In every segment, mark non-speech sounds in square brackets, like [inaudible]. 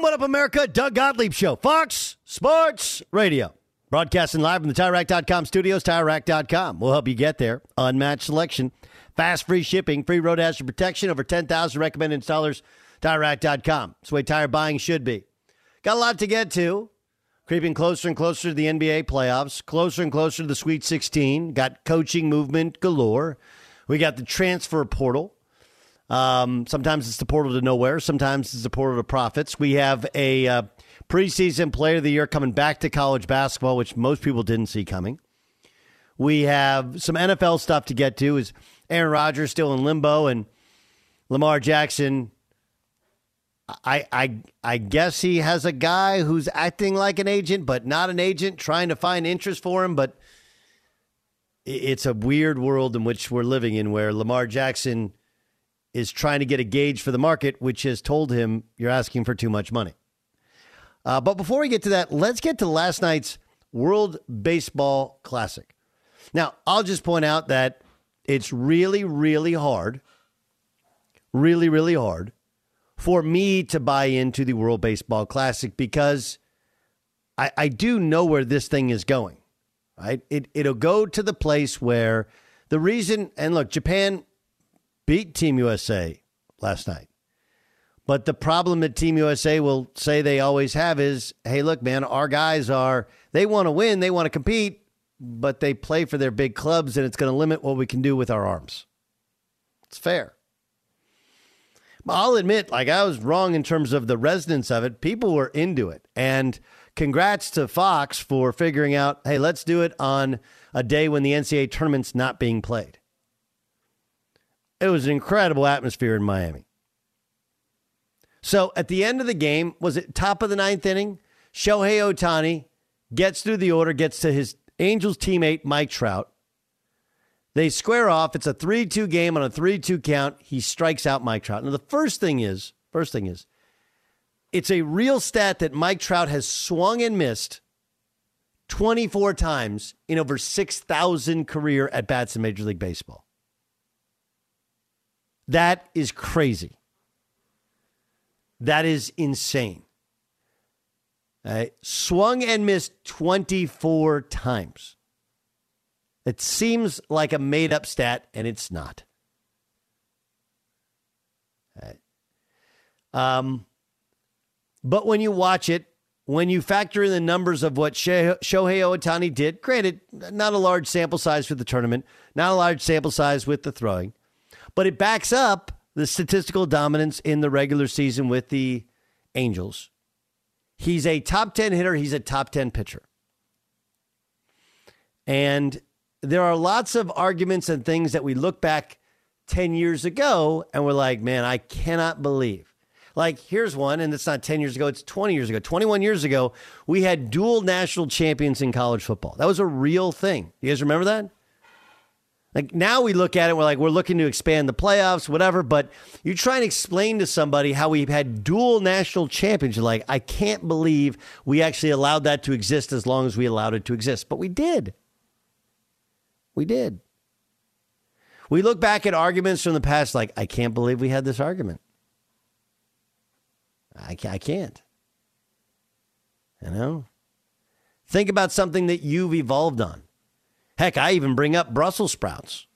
What up, America? Doug Gottlieb Show, Fox Sports Radio. Broadcasting live from the TireRack.com studios, TireRack.com. We'll help you get there. Unmatched selection, fast free shipping, free road hazard protection, over 10,000 recommended installers, TireRack.com. That's the way tire buying should be. Got a lot to get to. Creeping closer and closer to the NBA playoffs, closer and closer to the Sweet 16. Got coaching movement galore. We got the transfer portal. Um, sometimes it's the portal to nowhere. Sometimes it's the portal to profits. We have a uh, preseason player of the year coming back to college basketball, which most people didn't see coming. We have some NFL stuff to get to. Is Aaron Rodgers still in limbo and Lamar Jackson? I I I guess he has a guy who's acting like an agent, but not an agent, trying to find interest for him. But it's a weird world in which we're living in, where Lamar Jackson is trying to get a gauge for the market, which has told him you're asking for too much money. Uh, but before we get to that, let's get to last night's World Baseball Classic. Now, I'll just point out that it's really, really hard, really, really hard for me to buy into the World Baseball Classic because I, I do know where this thing is going, right? It, it'll go to the place where the reason, and look, Japan beat Team USA last night. But the problem that Team USA will say they always have is hey, look, man, our guys are, they want to win, they want to compete, but they play for their big clubs, and it's going to limit what we can do with our arms. It's fair. But I'll admit, like, I was wrong in terms of the resonance of it. People were into it. And congrats to Fox for figuring out hey, let's do it on a day when the NCAA tournament's not being played. It was an incredible atmosphere in Miami. So at the end of the game, was it top of the ninth inning? Shohei Ohtani gets through the order, gets to his Angels teammate, Mike Trout. They square off. It's a 3 2 game on a 3 2 count. He strikes out Mike Trout. Now, the first thing is, first thing is, it's a real stat that Mike Trout has swung and missed 24 times in over 6,000 career at bats in Major League Baseball. That is crazy. That is insane. Right? Swung and missed 24 times. It seems like a made up stat, and it's not. Um, but when you watch it, when you factor in the numbers of what Shohei Ohtani did, granted, not a large sample size for the tournament, not a large sample size with the throwing, but it backs up the statistical dominance in the regular season with the Angels. He's a top 10 hitter, he's a top 10 pitcher. And there are lots of arguments and things that we look back 10 years ago and we're like, man, I cannot believe. Like, here's one, and it's not 10 years ago, it's 20 years ago. 21 years ago, we had dual national champions in college football. That was a real thing. You guys remember that? Like now we look at it, we're like, we're looking to expand the playoffs, whatever. But you try and explain to somebody how we've had dual national champions. You're like, I can't believe we actually allowed that to exist as long as we allowed it to exist. But we did. We did. We look back at arguments from the past, like, I can't believe we had this argument. I, I can't. You know? Think about something that you've evolved on. Heck, I even bring up Brussels sprouts.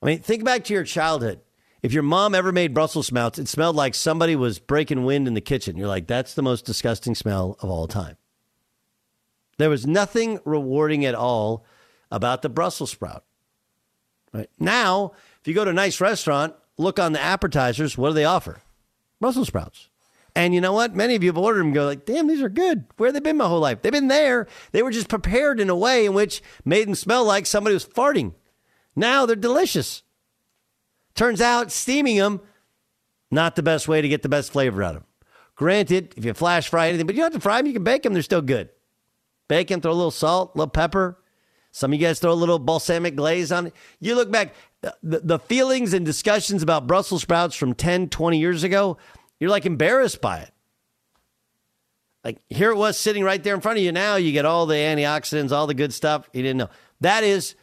I mean, think back to your childhood. If your mom ever made Brussels sprouts, it smelled like somebody was breaking wind in the kitchen. You're like, that's the most disgusting smell of all time. There was nothing rewarding at all about the Brussels sprout. Right now, if you go to a nice restaurant, look on the appetizers. What do they offer? Brussels sprouts. And you know what? Many of you have ordered them go like, damn, these are good. Where have they been my whole life? They've been there. They were just prepared in a way in which made them smell like somebody was farting. Now they're delicious. Turns out steaming them, not the best way to get the best flavor out of them. Granted, if you flash fry anything, but you don't have to fry them, you can bake them, they're still good. Bake them, throw a little salt, a little pepper, some of you guys throw a little balsamic glaze on it. You look back, the, the feelings and discussions about Brussels sprouts from 10, 20 years ago, you're like embarrassed by it. Like here it was sitting right there in front of you. Now you get all the antioxidants, all the good stuff you didn't know. That is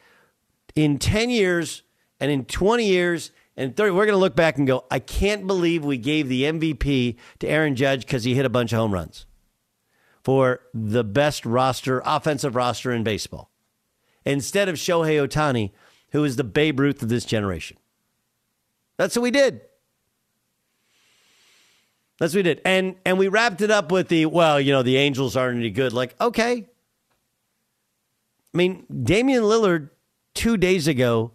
in 10 years and in 20 years and 30, we're going to look back and go, I can't believe we gave the MVP to Aaron Judge because he hit a bunch of home runs for the best roster, offensive roster in baseball instead of Shohei Ohtani, who is the Babe Ruth of this generation. That's what we did. That's what we did. And and we wrapped it up with the, well, you know, the Angels aren't any good. Like, okay. I mean, Damian Lillard two days ago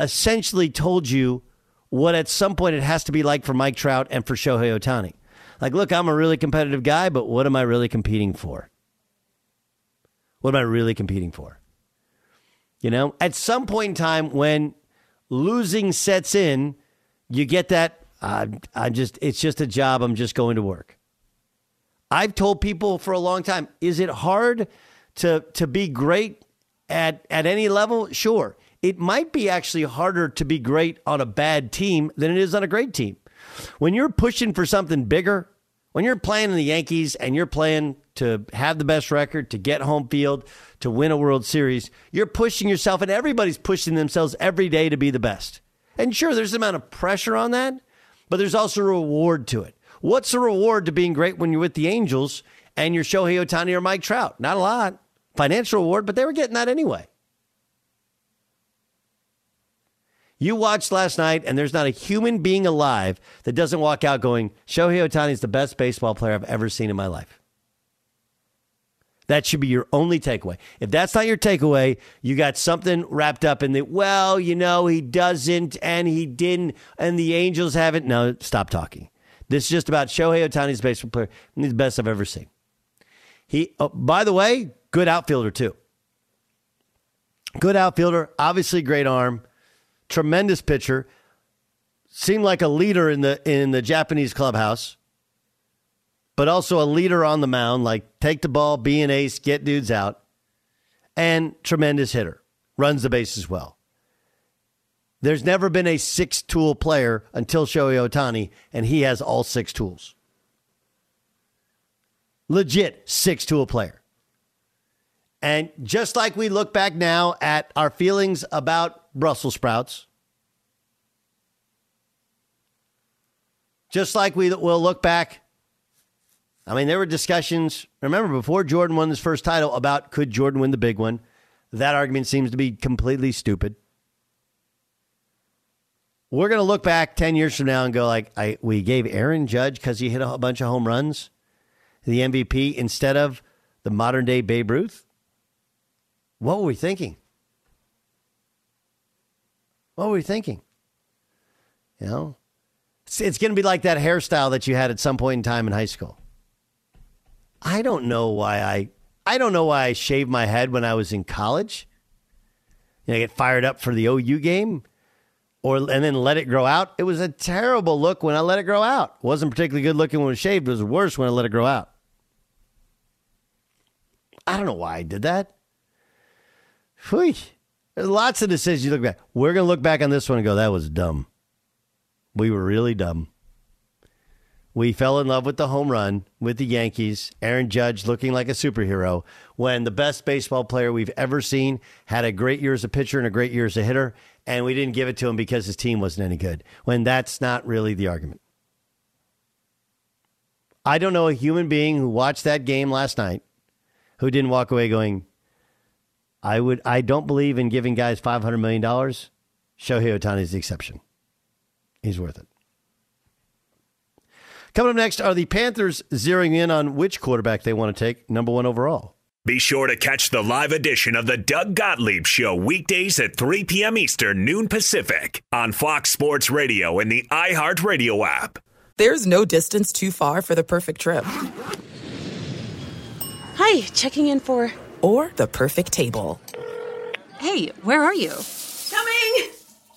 essentially told you what at some point it has to be like for Mike Trout and for Shohei Ohtani. Like, look, I'm a really competitive guy, but what am I really competing for? What am I really competing for? You know, at some point in time when losing sets in, you get that. Uh, I just, it's just a job. I'm just going to work. I've told people for a long time, is it hard to to be great at at any level? Sure. It might be actually harder to be great on a bad team than it is on a great team. When you're pushing for something bigger, when you're playing in the Yankees and you're playing to have the best record, to get home field, to win a World Series, you're pushing yourself, and everybody's pushing themselves every day to be the best. And sure, there's an amount of pressure on that, but there's also a reward to it. What's the reward to being great when you're with the Angels and you're Shohei Ohtani or Mike Trout? Not a lot. Financial reward, but they were getting that anyway. You watched last night, and there's not a human being alive that doesn't walk out going, Shohei Ohtani is the best baseball player I've ever seen in my life. That should be your only takeaway. If that's not your takeaway, you got something wrapped up in the, well, you know, he doesn't and he didn't and the Angels haven't. No, stop talking. This is just about Shohei Ohtani's baseball player. He's the best I've ever seen. He, oh, by the way, good outfielder too. Good outfielder, obviously great arm tremendous pitcher, seemed like a leader in the in the Japanese clubhouse, but also a leader on the mound, like take the ball, be an ace, get dudes out, and tremendous hitter, runs the bases well. There's never been a six tool player until Shohei Ohtani, and he has all six tools. Legit six tool player. And just like we look back now at our feelings about Brussels sprouts, just like we will look back. I mean, there were discussions, remember, before Jordan won his first title about could Jordan win the big one. That argument seems to be completely stupid. We're going to look back 10 years from now and go like, I, we gave Aaron Judge because he hit a bunch of home runs, the MVP, instead of the modern day Babe Ruth. What were we thinking? What were we thinking? You know, it's, it's going to be like that hairstyle that you had at some point in time in high school. I don't know why I I don't know why I shaved my head when I was in college. You know, I get fired up for the OU game or and then let it grow out. It was a terrible look when I let it grow out. Wasn't particularly good looking when it was shaved. It was worse when I let it grow out. I don't know why I did that. Whew. There's lots of decisions you look back. We're to look back on this one and go, that was dumb. We were really dumb. We fell in love with the home run with the Yankees, Aaron Judge looking like a superhero when the best baseball player we've ever seen had a great year as a pitcher and a great year as a hitter, and we didn't give it to him because his team wasn't any good. When that's not really the argument. I don't know a human being who watched that game last night who didn't walk away going, I would I don't believe in giving guys five hundred million dollars. Shohei Ohtani is the exception. He's worth it. Coming up next, are the Panthers zeroing in on which quarterback they want to take number one overall? Be sure to catch the live edition of the Doug Gottlieb Show weekdays at 3 p.m. Eastern, noon Pacific on Fox Sports Radio and the iHeartRadio app. There's no distance too far for the perfect trip. Hi, checking in for. Or the perfect table. Hey, where are you?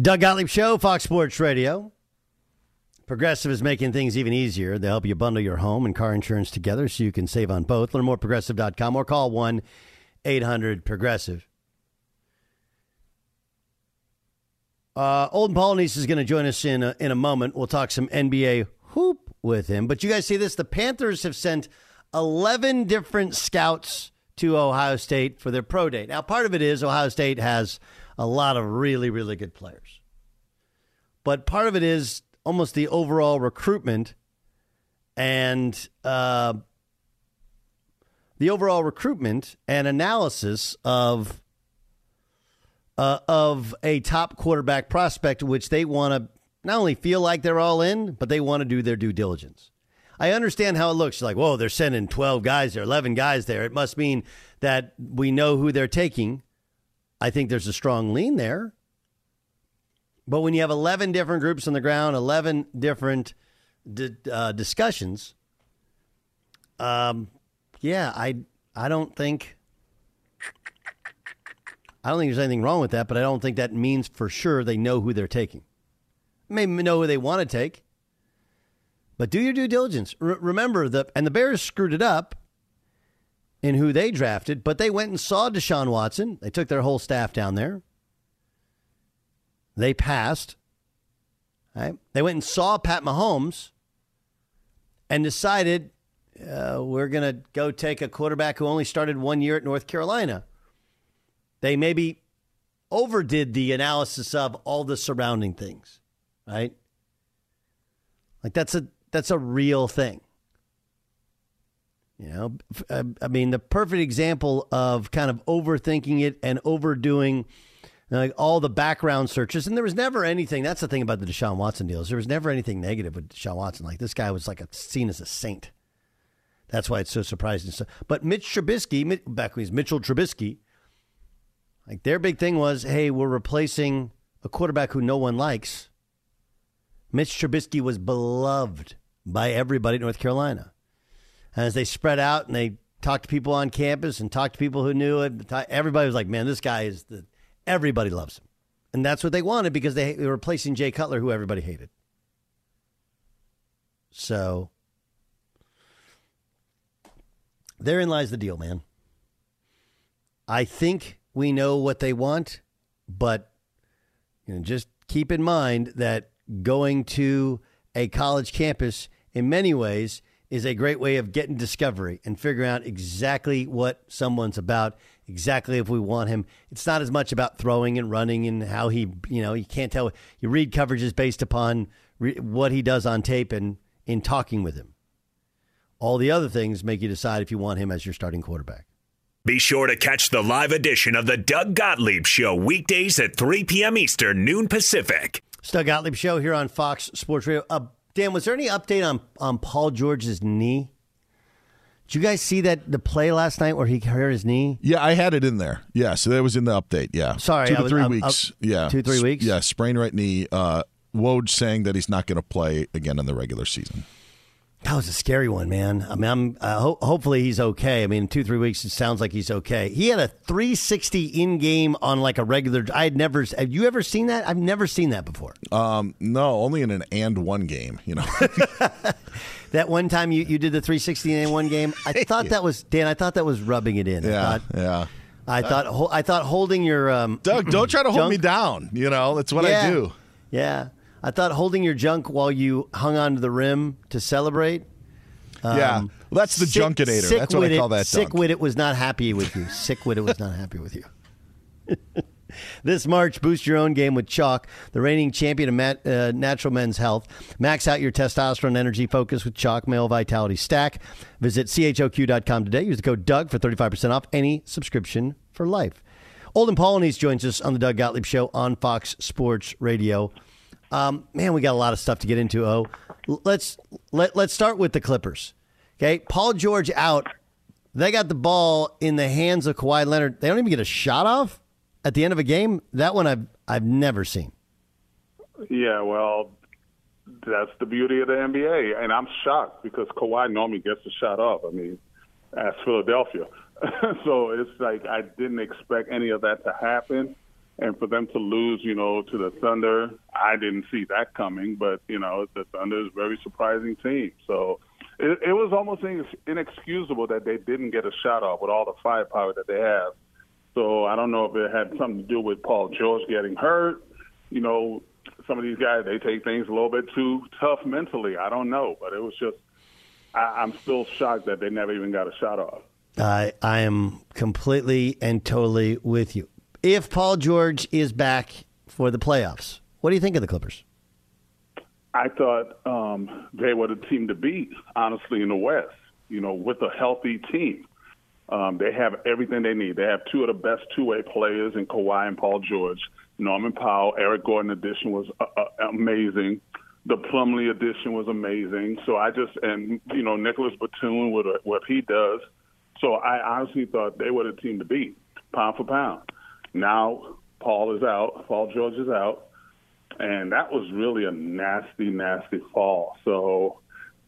Doug Gottlieb Show, Fox Sports Radio. Progressive is making things even easier. They help you bundle your home and car insurance together so you can save on both. Learn more at progressive.com or call 1 800 Progressive. Uh, Olden Polynice is going to join us in a, in a moment. We'll talk some NBA hoop with him. But you guys see this? The Panthers have sent 11 different scouts to Ohio State for their pro day. Now, part of it is Ohio State has a lot of really, really good players. But part of it is almost the overall recruitment and uh, the overall recruitment and analysis of uh, of a top quarterback prospect, which they want to not only feel like they're all in, but they want to do their due diligence. I understand how it looks. Like, whoa, they're sending 12 guys there, 11 guys there. It must mean that we know who they're taking. I think there's a strong lean there. But when you have 11 different groups on the ground, 11 different di- uh, discussions, um, yeah, I I don't think I don't think there's anything wrong with that, but I don't think that means for sure they know who they're taking. Maybe know who they want to take, but do your due diligence. R- remember the and the Bears screwed it up in who they drafted, but they went and saw Deshaun Watson. They took their whole staff down there. They passed. Right? They went and saw Pat Mahomes and decided uh, we're going to go take a quarterback who only started one year at North Carolina. They maybe overdid the analysis of all the surrounding things, right? Like that's a that's a real thing. You know, uh, I mean, the perfect example of kind of overthinking it and overdoing like all the background searches, and there was never anything. That's the thing about the Deshaun Watson deals. There was never anything negative with Deshaun Watson. Like this guy was like a, seen as a saint. That's why it's so surprising. So, But Mitch Trubisky, back when he's Mitchell Trubisky, like their big thing was, hey, we're replacing a quarterback who no one likes. Mitch Trubisky was beloved by everybody in North Carolina. As they spread out and they talked to people on campus and talked to people who knew it, everybody was like, man, this guy is the Everybody loves him. And that's what they wanted because they, were replacing Jay Cutler, who everybody hated. So therein lies the deal, man. I think we know what they want, but you know, just keep in mind that going to a college campus in many ways is a great way of getting discovery and figuring out exactly what someone's about exactly if we want him. It's not as much about throwing and running and how he, you know, you can't tell. You read coverages based upon re- what he does on tape and in talking with him. All the other things make you decide if you want him as your starting quarterback. Be sure to catch the live edition of the Doug Gottlieb Show weekdays at 3 p.m. Eastern, noon Pacific. It's Doug Gottlieb Show here on Fox Sports Radio. Uh, Dan, was there any update on, on Paul George's knee? Did you guys see that the play last night where he hurt his knee? Yeah, I had it in there. Yeah, so that was in the update. Yeah, sorry, two to was, three I'm, weeks. I'm, yeah, two three weeks. Yeah, sprained right knee. Uh, Woj saying that he's not going to play again in the regular season. That was a scary one, man. I mean, I'm uh, ho- hopefully he's okay. I mean, two three weeks, it sounds like he's okay. He had a 360 in game on like a regular. I had never. Have you ever seen that? I've never seen that before. Um, no, only in an and one game. You know. [laughs] [laughs] That one time you, you did the 360 in one game, I thought that was Dan. I thought that was rubbing it in. Yeah, I thought, yeah. I thought I thought holding your um, Doug, don't try to junk, hold me down. You know that's what yeah, I do. Yeah, I thought holding your junk while you hung onto the rim to celebrate. Um, yeah, well, that's the sick, junkinator. That's what I call that. Sick Sick was not happy with you. Sick it was not happy with you. [laughs] This March, boost your own game with Choq, the reigning champion of mat, uh, natural men's health. Max out your testosterone energy focus with Choq Male Vitality Stack. Visit choq.com today. Use the code Doug for 35% off any subscription for life. Olden Polynice joins us on the Doug Gottlieb Show on Fox Sports Radio. Um, man, we got a lot of stuff to get into. Oh, let's let let's start with the Clippers. Okay, Paul George out. They got the ball in the hands of Kawhi Leonard. They don't even get a shot off at the end of a game, that one I've I've never seen. Yeah, well, that's the beauty of the NBA, and I'm shocked because Kawhi normally gets a shot off. I mean, as Philadelphia, [laughs] so it's like I didn't expect any of that to happen, and for them to lose, you know, to the Thunder, I didn't see that coming. But you know, the Thunder is a very surprising team, so. It, it was almost inexcusable that they didn't get a shot off with all the firepower that they have so I don't know if it had something to do with Paul George getting hurt. You know, some of these guys they take things a little bit too tough mentally. I don't know, but it was just I, I'm still shocked that they never even got a shot off. I I am completely and totally with you. If Paul George is back for the playoffs, what do you think of the Clippers? I thought um, they were the team to beat, honestly, in the West. You know, with a healthy team, um, they have everything they need. They have two of the best two-way players in Kawhi and Paul George. Norman Powell, Eric Gordon addition was uh, uh, amazing. The Plumlee addition was amazing. So I just and you know Nicolas Batum with what he does. So I honestly thought they were the team to beat, pound for pound. Now Paul is out, Paul George is out, and that was really a nasty, nasty fall. So,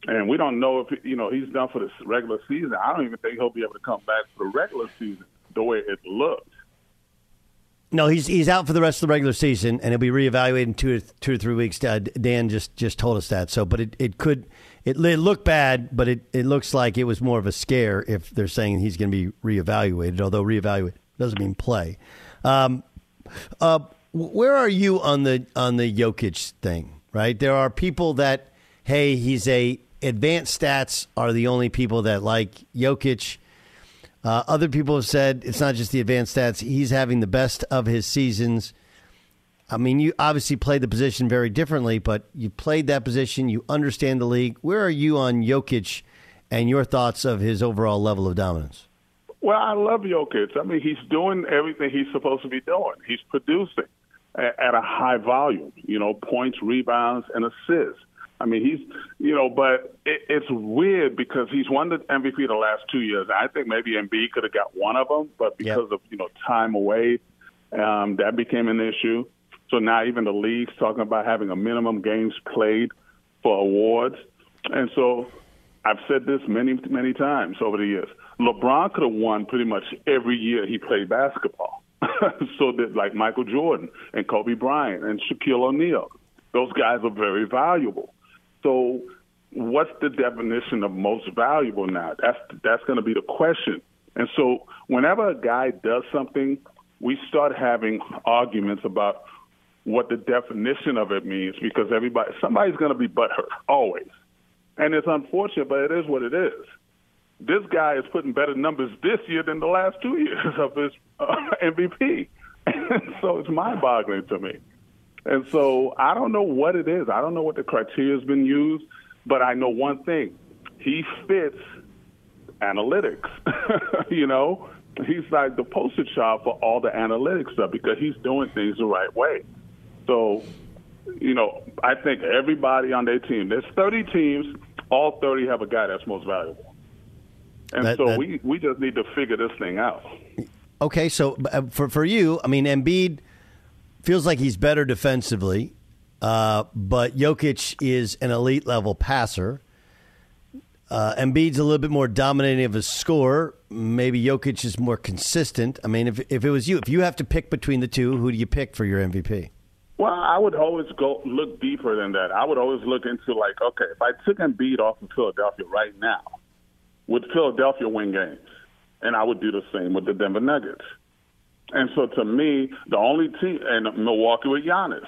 and we don't know if you know he's done for the regular season. I don't even think he'll be able to come back for the regular season the way it looked. No, he's he's out for the rest of the regular season, and he'll be reevaluated in two two or three weeks. Uh, Dan just just told us that. So, but it, it could it, it looked bad, but it, it looks like it was more of a scare if they're saying he's going to be reevaluated. Although reevaluate doesn't mean play. Um, uh, where are you on the on the Jokic thing? Right, there are people that hey, he's a advanced stats are the only people that like Jokic uh, other people have said it's not just the advanced stats; he's having the best of his seasons. I mean, you obviously played the position very differently, but you played that position. You understand the league. Where are you on Jokic and your thoughts of his overall level of dominance? Well, I love Jokic. I mean, he's doing everything he's supposed to be doing. He's producing at a high volume, you know, points, rebounds, and assists. I mean, he's, you know, but it, it's weird because he's won the MVP the last two years. I think maybe Embiid could have got one of them, but because yep. of, you know, time away, um, that became an issue. So now even the league's talking about having a minimum games played for awards. And so I've said this many, many times over the years. LeBron could have won pretty much every year he played basketball. [laughs] so that like Michael Jordan and Kobe Bryant and Shaquille O'Neal, those guys are very valuable. So, what's the definition of most valuable now? That's that's going to be the question. And so, whenever a guy does something, we start having arguments about what the definition of it means because everybody somebody's going to be butthurt always, and it's unfortunate, but it is what it is. This guy is putting better numbers this year than the last two years [laughs] of his uh, MVP, and [laughs] so it's mind-boggling to me. And so I don't know what it is. I don't know what the criteria has been used, but I know one thing: he fits analytics. [laughs] you know, he's like the poster child for all the analytics stuff because he's doing things the right way. So, you know, I think everybody on their team. There's 30 teams. All 30 have a guy that's most valuable. And that, so that, we we just need to figure this thing out. Okay, so uh, for for you, I mean, Embiid feels like he's better defensively, uh, but Jokic is an elite level passer. Uh, Embiid's a little bit more dominating of a scorer. Maybe Jokic is more consistent. I mean, if if it was you, if you have to pick between the two, who do you pick for your MVP? Well, I would always go look deeper than that. I would always look into like, okay, if I took Embiid off of Philadelphia right now, would Philadelphia win games? And I would do the same with the Denver Nuggets. And so to me, the only team, and Milwaukee with Giannis,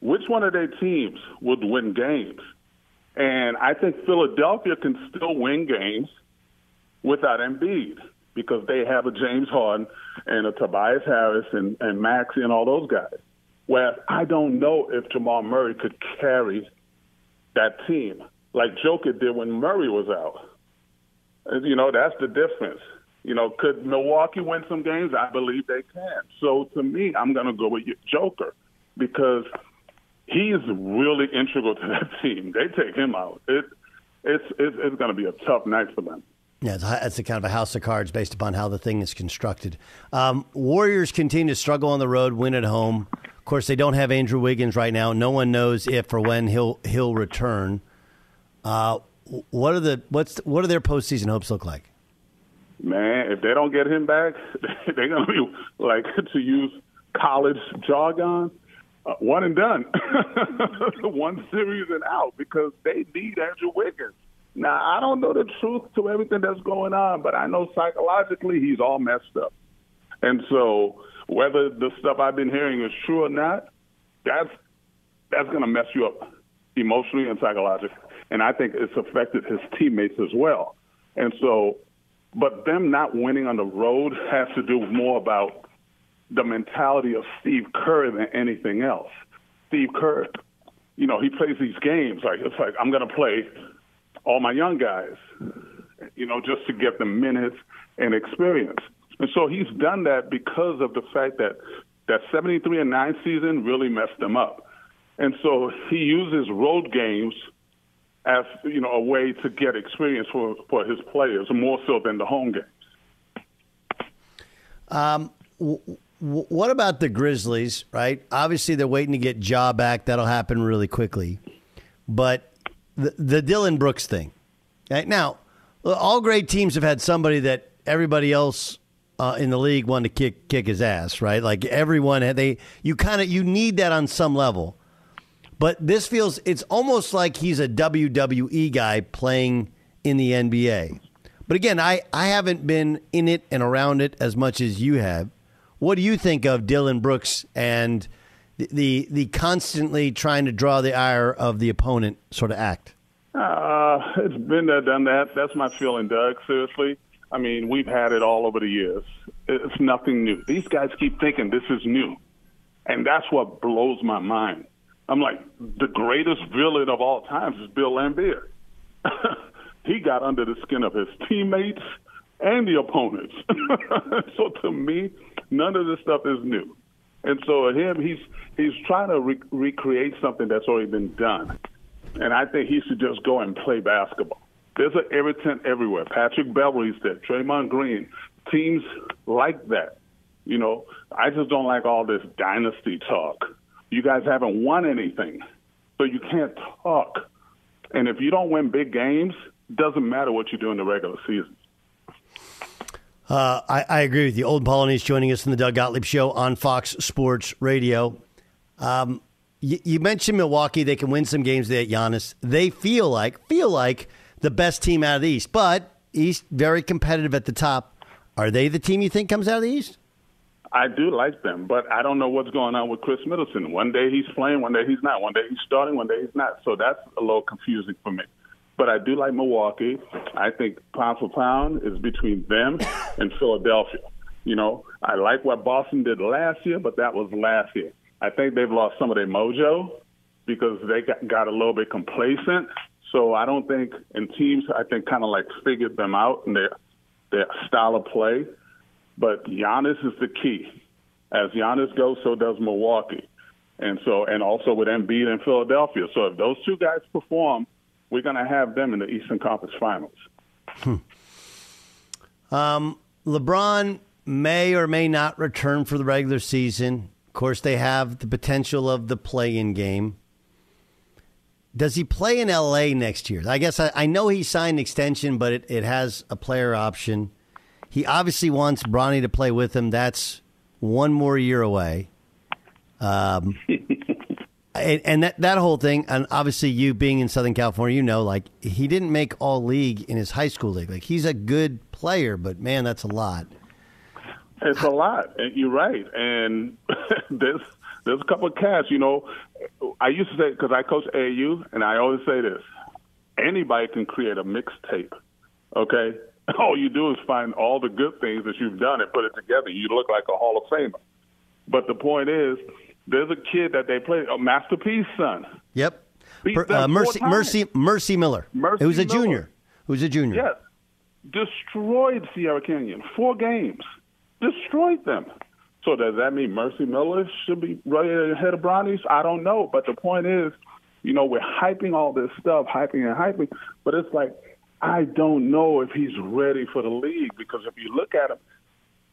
which one of their teams would win games? And I think Philadelphia can still win games without Embiid because they have a James Harden and a Tobias Harris and, and Maxey and all those guys. Whereas I don't know if Jamal Murray could carry that team like Joker did when Murray was out. You know, that's the difference. You know, could Milwaukee win some games? I believe they can. So to me, I'm going to go with Joker because he's really integral to [laughs] that team. They take him out. It, it's it's, it's going to be a tough night for them. Yeah, it's, a kind of a house of cards based upon how the thing is constructed. Um, Warriors continue to struggle on the road, win at home. Of course, they don't have Andrew Wiggins right now. No one knows if or when he'll he'll return. Uh, what are the what's what are their postseason hopes look like? Man, if they don't get him back, [laughs] they're to be like [laughs] to use college jargon, uh, one and done, [laughs] one series and out because they need Andrew Wiggins. Now I don't know the truth to everything that's going on, but I know psychologically he's all messed up, and so whether the stuff I've been hearing is true or not, that's that's to mess you up emotionally and psychologically, and I think it's affected his teammates as well. And so but them not winning on the road has to do more about the mentality of Steve Kerr than anything else. Steve Kerr you know, he plays these games like it's like I'm going to play all my young guys, you know, just to get them minutes and experience. And so he's done that because of the fact that that 73 and 9 season really messed him up. And so he uses road games as you know a way to get experience for for his players more so than the home games. Um, w- w- what about the Grizzlies? Right, obviously they're waiting to get Ja back. That'll happen really quickly. But the, the Dillon Brooks thing. Right? Now, all great teams have had somebody that everybody else uh, in the league wanted to kick kick his ass. Right, like everyone they you kind of you need that on some level. But this feels it's almost like he's a WWE guy playing in the NBA. But again, I, I haven't been in it and around it as much as you have. What do you think of Dillon Brooks and the the, the constantly trying to draw the ire of the opponent sort of act? Uh, it's been there, done that. That's my feeling, Doug. Seriously. I mean, we've had it all over the years. It's nothing new. These guys keep thinking this is new. And that's what blows my mind. I'm like, the greatest villain of all times is Bill Laimbeer. [laughs] he got under the skin of his teammates and the opponents. [laughs] so to me, none of this stuff is new. And so him, he's he's trying to re- recreate something that's already been done. And I think he should just go and play basketball. There's an irritant everywhere. Patrick Beverley's there, Draymond Green, teams like that. You know, I just don't like all this dynasty talk. You guys haven't won anything, so you can't talk. And if you don't win big games, doesn't matter what you do in the regular season. Uh, I, I, agree with you. Old Polynice joining us in the Doug Gottlieb Show on Fox Sports Radio. Um, you, you, mentioned Milwaukee; they can win some games. They at Giannis. They feel like feel like the best team out of the East, but East very competitive at the top. Are they the team you think comes out of the East? I do like them, but I don't know what's going on with Khris Middleton. One day he's playing, one day he's not. One day he's starting, one day he's not. So that's a little confusing for me. But I do like Milwaukee. I think pound for pound is between them and [laughs] Philadelphia. You know, I like what Boston did last year, but that was last year. I think they've lost some of their mojo because they got, got a little bit complacent. So I don't think, and teams I think kind of like figured them out and their their style of play. But Giannis is the key. As Giannis goes, so does Milwaukee. And so, and also with Embiid in Philadelphia. So if those two guys perform, we're going to have them in the Eastern Conference Finals. Hmm. Um, LeBron may or may not return for the regular season. Of course, they have the potential of the play-in game. Does he play in LA next year? I guess I, I know he signed an extension, but it, it has a player option. He obviously wants Bronny to play with him. That's one more year away. Um, [laughs] and, and, that that whole thing, and obviously you being in Southern California, you know, like he didn't make all league in his high school league. Like he's a good player, but man, that's a lot. It's a lot. You're right. And [laughs] there's there's a couple of cats. You know, I used to say because I coach AU, and I always say this: anybody can create a mixtape. Okay, [laughs] all you do is find all the good things that you've done and put it together. You look like a Hall of Famer. But the point is, there's a kid that they play, a Master P's son. Yep. Uh, Mercy, Mercy, Mercy Miller. Mercy It was a Miller. junior. Who was a junior. Yes. Destroyed Sierra Canyon. Four games. Destroyed them. So does that mean Mercy Miller should be right ahead of Bronny's? I don't know. But the point is, you know, we're hyping all this stuff, hyping and hyping, but it's like I don't know if he's ready for the league because if you look at him,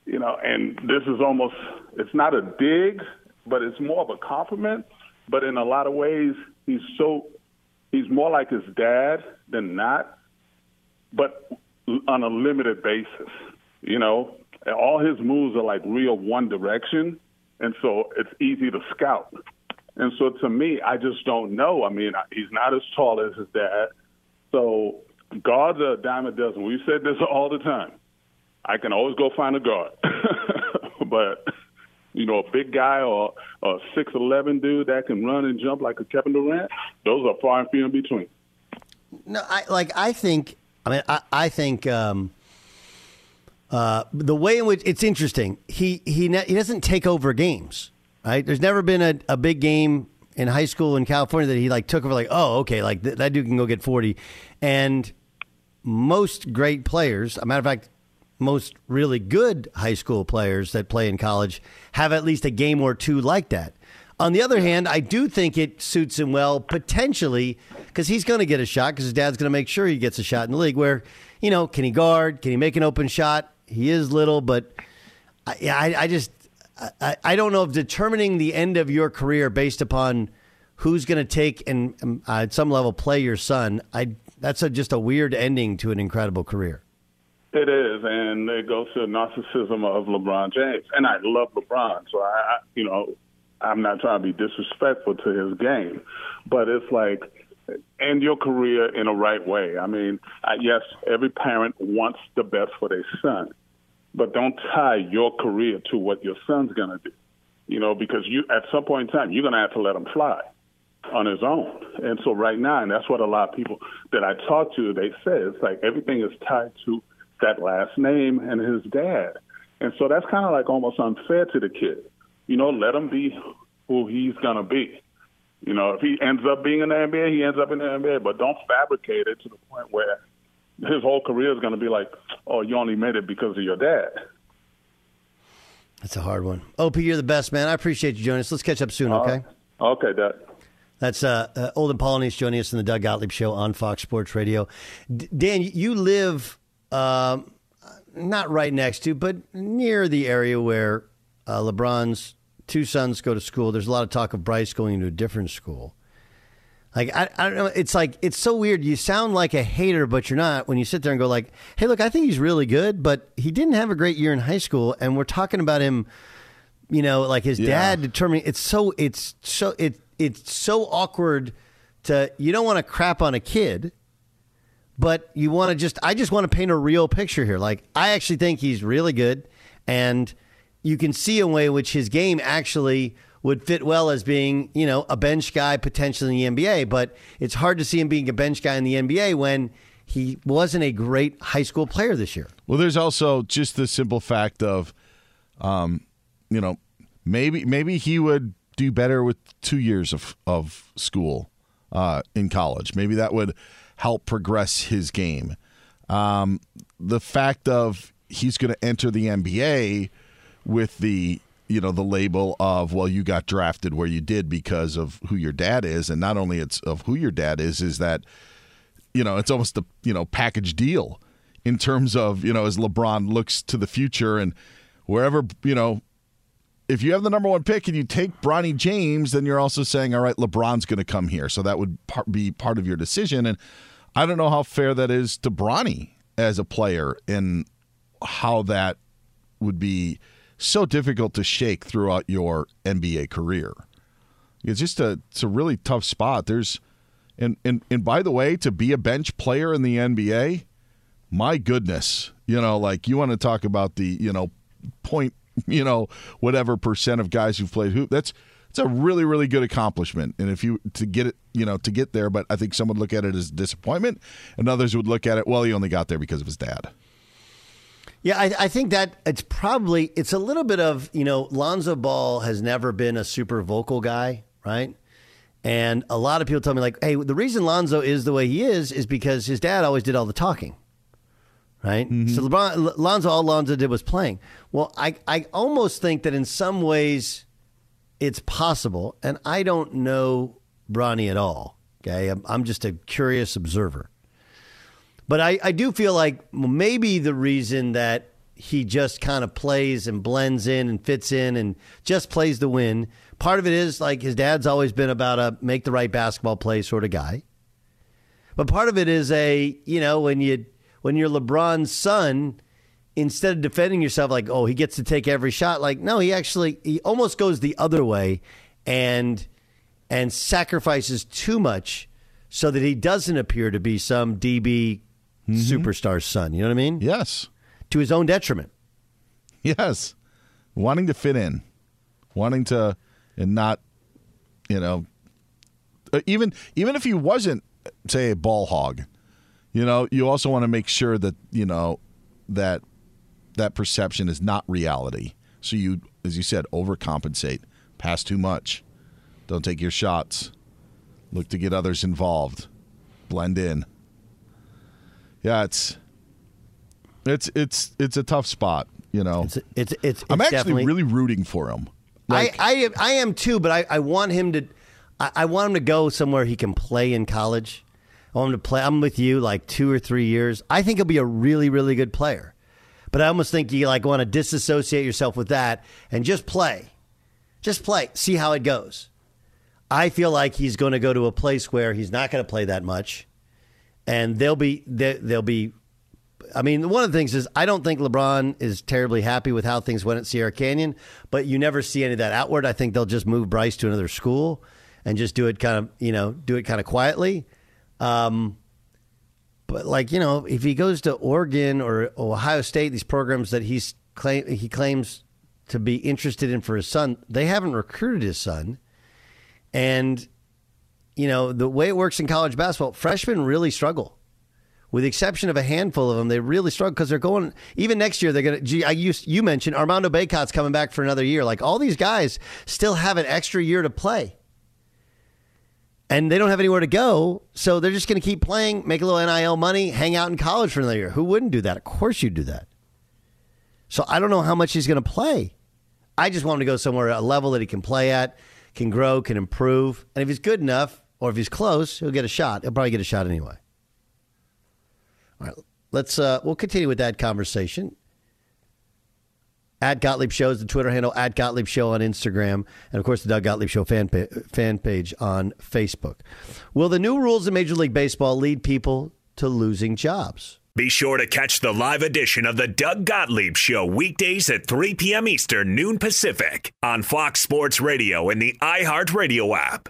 you know, and this is almost it's not a dig, but it's more of a compliment. But in a lot of ways, he's so he's more like his dad than not, but on a limited basis. You know, all his moves are like real one direction, and so it's easy to scout. And so to me, I just don't know. I mean, he's not as tall as his dad, so guards are a dime a dozen. We've said this all the time. I can always go find a guard, [laughs] but you know, a big guy or a six eleven dude that can run and jump like a Kevin Durant, those are far and few in between. No, I like. I think. I mean, I, I think um, uh, the way in which it's interesting. He he ne- he doesn't take over games. Right? There's never been a, a big game in high school in California that he like took over. Like, oh, okay, like th- that dude can go get forty. And most great players, a matter of fact, most really good high school players that play in college have at least a game or two like that. On the other hand, I do think it suits him well potentially because he's going to get a shot because his dad's going to make sure he gets a shot in the league. Where you know, can he guard? Can he make an open shot? He is little, but I, I, I just I, I don't know if determining the end of your career based upon who's going to take and um, uh, at some level play your son. I that's a, just a weird ending to an incredible career. It is, and it goes to the narcissism of LeBron James. And I love LeBron, so I, I you know, I'm not trying to be disrespectful to his game, but it's like end your career in a right way. I mean, I, yes, every parent wants the best for their son, but don't tie your career to what your son's going to do. You know, because you at some point in time you're going to have to let him fly on his own. And so right now, and that's what a lot of people that I talk to, they say it's like everything is tied to that last name and his dad. And so that's kind of like almost unfair to the kid. You know, let him be who he's going to be. You know, if he ends up being in the NBA, he ends up in the NBA, but don't fabricate it to the point where his whole career is going to be like, oh, you only made it because of your dad. That's a hard one. OP, you're the best, man. I appreciate you joining us. Let's catch up soon, okay? Uh, okay, Dad. That's uh, uh, Olden Polynice joining us in the Doug Gottlieb Show on Fox Sports Radio. D- Dan, you live um, not right next to, but near the area where uh, LeBron's two sons go to school. There's a lot of talk of Bryce going to a different school. Like I, I don't know. It's like it's so weird. You sound like a hater, but you're not. When you sit there and go like, "Hey, look, I think he's really good, but he didn't have a great year in high school," and we're talking about him. You know, like his Yeah. dad determining. It's so. It's so. It. It's so awkward. To you don't want to crap on a kid, but you want to just. I just want to paint a real picture here. Like I actually think he's really good, and you can see a way in which his game actually would fit well as being, you know, a bench guy potentially in the NBA. But it's hard to see him being a bench guy in the NBA when he wasn't a great high school player this year. Well, there's also just the simple fact of, um, you know, maybe maybe he would do better with two years of of school uh, in college. Maybe that would help progress his game. Um, the fact of he's going to enter the NBA with the you know the label of well you got drafted where you did because of who your dad is. And not only it's of who your dad is is that you know it's almost a you know package deal in terms of you know as LeBron looks to the future and wherever you know if you have the number one pick and you take Bronny James then you're also saying all right LeBron's going to come here. So that would be part of your decision. And I don't know how fair that is to Bronny as a player and how that would be so difficult to shake throughout your NBA career. It's just a it's a really tough spot. There's and and and by the way, to be a bench player in the NBA, my goodness, you know, like you want to talk about the, you know, point, you know, whatever percent of guys who've played hoop. That's it's a really really good accomplishment. And if you to get it, you know, to get there, but I think some would look at it as disappointment, and others would look at it, well, he only got there because of his dad. Yeah, I, I think that it's probably it's a little bit of you know Lonzo Ball has never been a super vocal guy, right? And a lot of people tell me like, hey, the reason Lonzo is the way he is is because his dad always did all the talking, right? Mm-hmm. So LeBron, Lonzo, all Lonzo did was playing. Well, I I almost think that in some ways it's possible, and I don't know Bronny at all. Okay, I'm, I'm just a curious observer. But I, I do feel like maybe the reason that he just kind of plays and blends in and fits in and just plays the win. Part of it is like his dad's always been about a make the right basketball play sort of guy. But part of it is a, you know, when you when you're LeBron's son, instead of defending yourself like, oh, he gets to take every shot, like, no, he actually he almost goes the other way and and sacrifices too much so that he doesn't appear to be some DB superstar's son. You know what I mean? Yes. To his own detriment. Yes. Wanting to fit in, wanting to, and not, you know, uh, even even if he wasn't, say, a ball hog, you know, you also want to make sure that you know that that perception is not reality. So you, as you said, overcompensate, pass too much. Don't take your shots. Look to get others involved. Blend in. Yeah, it's it's it's it's a tough spot. You know, it's it's it's. I'm it's actually really rooting for him. I, I am I am too, but I, I want him to I, I want him to go somewhere he can play in college. I want him to play. I'm with you, like two or three years. I think he'll be a really really good player, but I almost think you like want to disassociate yourself with that and just play, just play, see how it goes. I feel like he's going to go to a place where he's not going to play that much, and they'll be they, they'll be I mean, one of the things is I don't think LeBron is terribly happy with how things went at Sierra Canyon, but you never see any of that outward. I think they'll just move Bryce to another school and just do it kind of, you know, do it kind of quietly. Um, but like, you know, if he goes to Oregon or Ohio State, these programs that he's claim he claims to be interested in for his son, they haven't recruited his son. And you know, the way it works in college basketball, freshmen really struggle with the exception of a handful of them, they really struggle because they're going. Even next year, they're going to. I used you mentioned Armando Bacot's coming back for another year. Like all these guys still have an extra year to play, and they don't have anywhere to go, so they're just going to keep playing, make a little NIL money, hang out in college for another year. Who wouldn't do that? Of course, you'd do that. So I don't know how much he's going to play. I just want him to go somewhere at a level that he can play at, can grow, can improve, and if he's good enough, or if he's close, he'll get a shot. He'll probably get a shot anyway. All right, let's uh, we'll continue with that conversation. At Gottlieb Show is the Twitter handle. At Gottlieb Show on Instagram, and of course the Doug Gottlieb Show fan pa- fan page on Facebook. Will the new rules in Major League Baseball lead people to losing jobs? Be sure to catch the live edition of the Doug Gottlieb Show weekdays at 3 p.m. Eastern, noon Pacific on Fox Sports Radio and the iHeartRadio app.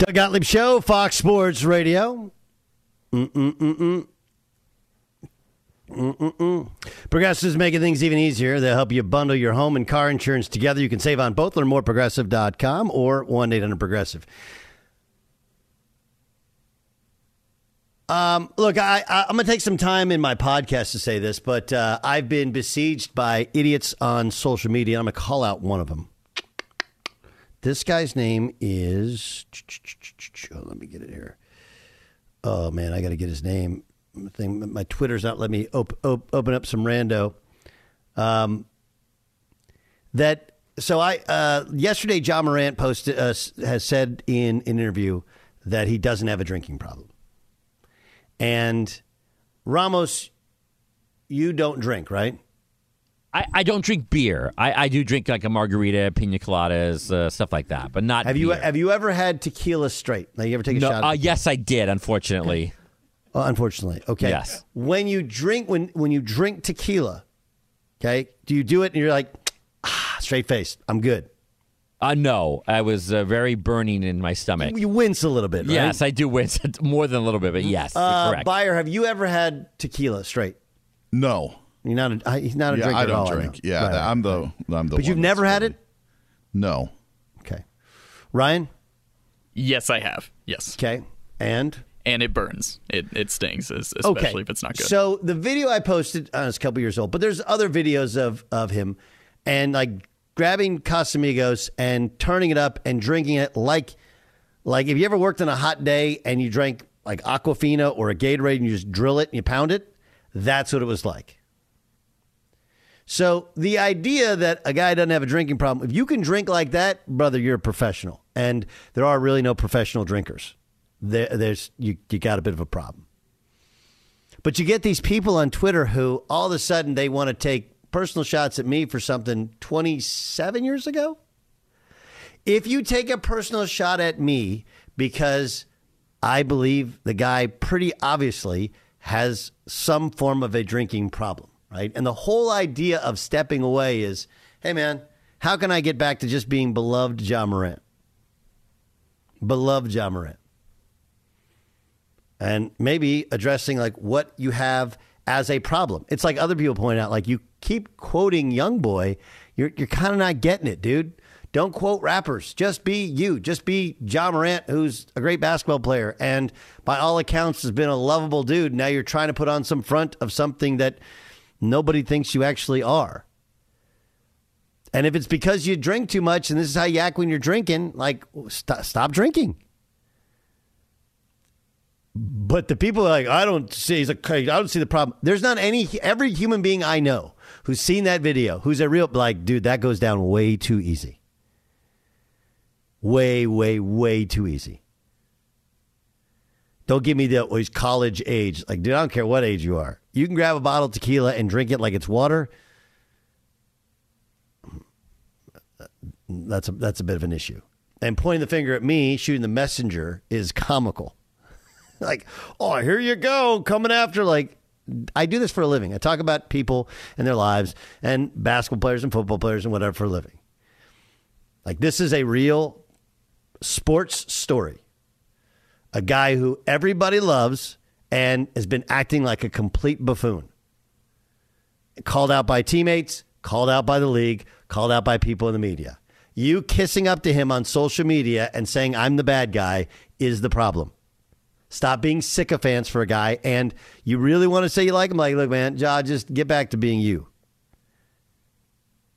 Doug Gottlieb Show, Fox Sports Radio. Mm-mm-mm-mm. Mm-mm-mm. Progressive's making things even easier. They'll help you bundle your home and car insurance together. You can save on both. Learn more at progressive.com or 1 800 Progressive. Um, look, I, I'm going to take some time in my podcast to say this, but uh, I've been besieged by idiots on social media. I'm going to call out one of them. This guy's name is. Oh, let me get it here. Oh man, I got to get his name. Thing, my Twitter's not let me op- op- open up some rando. Um, that so I uh, yesterday Ja Morant posted uh, has said in an interview that he doesn't have a drinking problem, and Ramos, you don't drink, right? I, I don't drink beer. I, I do drink like a margarita, pina coladas, uh, stuff like that, but not. Have you have you ever had tequila straight? Now you ever take a no, shot? Uh, yes, I did. Unfortunately. Unfortunately, okay. Yes. When you drink when when you drink tequila, okay, do you do it and you're like, ah, straight face, I'm good. Uh, no, I was uh, very burning in my stomach. You wince a little bit, right? Yes, I do wince [laughs] more than a little bit, but yes, you're Uh, correct. Buyer, have you ever had tequila straight? No. You're not. A, I- he's not a yeah, drinker I at don't all. Drink. know. Yeah, Right, right. I'm the I'm the. But you've never had really- it. No. Okay. Ryan. Yes, I have. Yes. Okay. And and it burns. It it stings, es- especially if it's not good. So the video I posted, uh, it's a couple years old, but there's other videos of of him and like grabbing Casamigos and turning it up and drinking it like like if you ever worked on a hot day and you drank like Aquafina or a Gatorade and you just drill it and you pound it, that's what it was like. So the idea that a guy doesn't have a drinking problem, if you can drink like that, brother, you're a professional. And there are really no professional drinkers. There, there's you, you got a bit of a problem. But you get these people on Twitter who all of a sudden they want to take personal shots at me for something 27 years ago. If you take a personal shot at me because I believe the guy pretty obviously has some form of a drinking problem, right? And the whole idea of stepping away is, hey man, how can I get back to just being beloved Ja Morant? Beloved Ja Morant and maybe addressing like what you have as a problem. It's like other people point out, like you keep quoting Young Boy, you're you're kind of not getting it, dude. Don't quote rappers. Just be you. Just be Ja Morant, who's a great basketball player and by all accounts has been a lovable dude. Now you're trying to put on some front of something that nobody thinks you actually are. And if it's because you drink too much and this is how you act when you're drinking, like st- stop drinking. But the people are like, I don't see, he's like, I don't see the problem. There's not any, every human being I know who's seen that video, who's a real, like, dude, that goes down way too easy. Way, way, way too easy. Don't give me the, he's college age. Like, dude, I don't care what age you are. You can grab a bottle of tequila and drink it like it's water. That's a, that's a bit of an issue. And pointing the finger at me, shooting the messenger is comical [laughs] like, oh, here you go, coming after. Like, I do this for a living. I talk about people and their lives and basketball players and football players and whatever for a living. Like, this is a real sports story. A guy who everybody loves and has been acting like a complete buffoon. Called out by teammates, called out by the league, called out by people in the media. You kissing up to him on social media and saying, I'm the bad guy, is the problem. Stop being sycophants for a guy. And you really want to say you like him? Like, look, man, Ja, just get back to being you.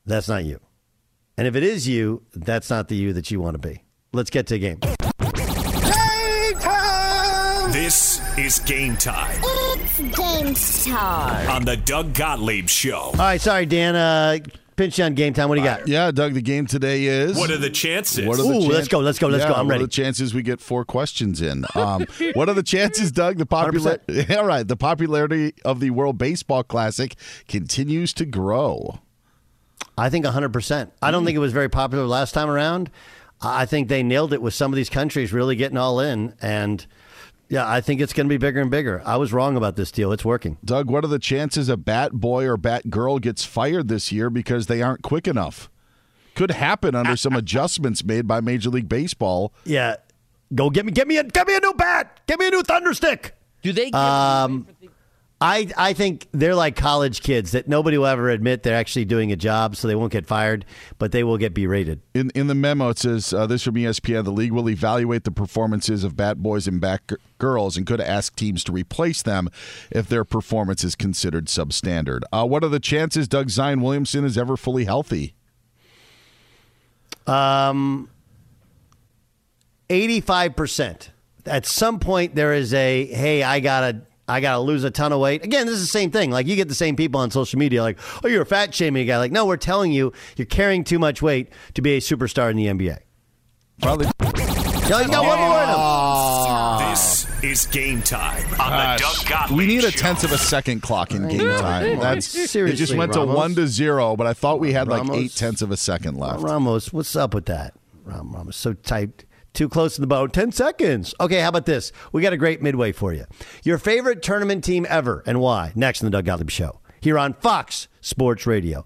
That's not you. And if it is you, that's not the you that you want to be. Let's get to a game. Is game time It's game time. on the Doug Gottlieb Show. All right, sorry, Dan. Uh, pinch you on game time. What do you got? Yeah, Doug, the game today is. What are the chances? What are the Ooh, chan- let's go, let's go, let's Yeah, go. I'm what ready. are the chances we get four questions in? Um, [laughs] what are the chances, Doug? The popular, [laughs] all right, the popularity of the World Baseball Classic continues to grow. I think 100%. I don't think it was very popular last time around. I think they nailed it with some of these countries really getting all in. And Yeah, I think it's going to be bigger and bigger. I was wrong about this deal. It's working. Doug, what are the chances a bat boy or bat girl gets fired this year because they aren't quick enough? Could happen under some [laughs] adjustments made by Major League Baseball. Yeah, go get me, get me, a, get me a new bat, get me a new thunderstick. Do they? Um, I I think they're like college kids that nobody will ever admit they're actually doing a job, so they won't get fired, but they will get berated. In in the memo, it says uh, this from ESPN: the league will evaluate the performances of bat boys and bat g- girls, and could ask teams to replace them if their performance is considered substandard. Uh, what are the chances Doug Zion Williamson is ever fully healthy? Um, eighty-five percent. At some point, there is a hey, I gotta. I gotta lose a ton of weight. Again, this is the same thing. Like you get the same people on social media, like, "Oh, you're a fat shaming guy." Like, no, we're telling you, you're carrying too much weight to be a superstar in the NBA. Probably. Yo, you got one more in him. Ah. This is game time on Gosh, the Doug Gottlieb we need a Show. tenth of a second clock in game time. That's seriously. it. Just Seriously, went to one to zero, but I thought we had like eight tenths of a second left. Ramos, what's up with that? Ramos, so tight. Too close to the bow. 10 seconds. Okay, how about this? We got a great midway for you. Your favorite tournament team ever and why? Next in the Doug Gottlieb Show here on Fox Sports Radio.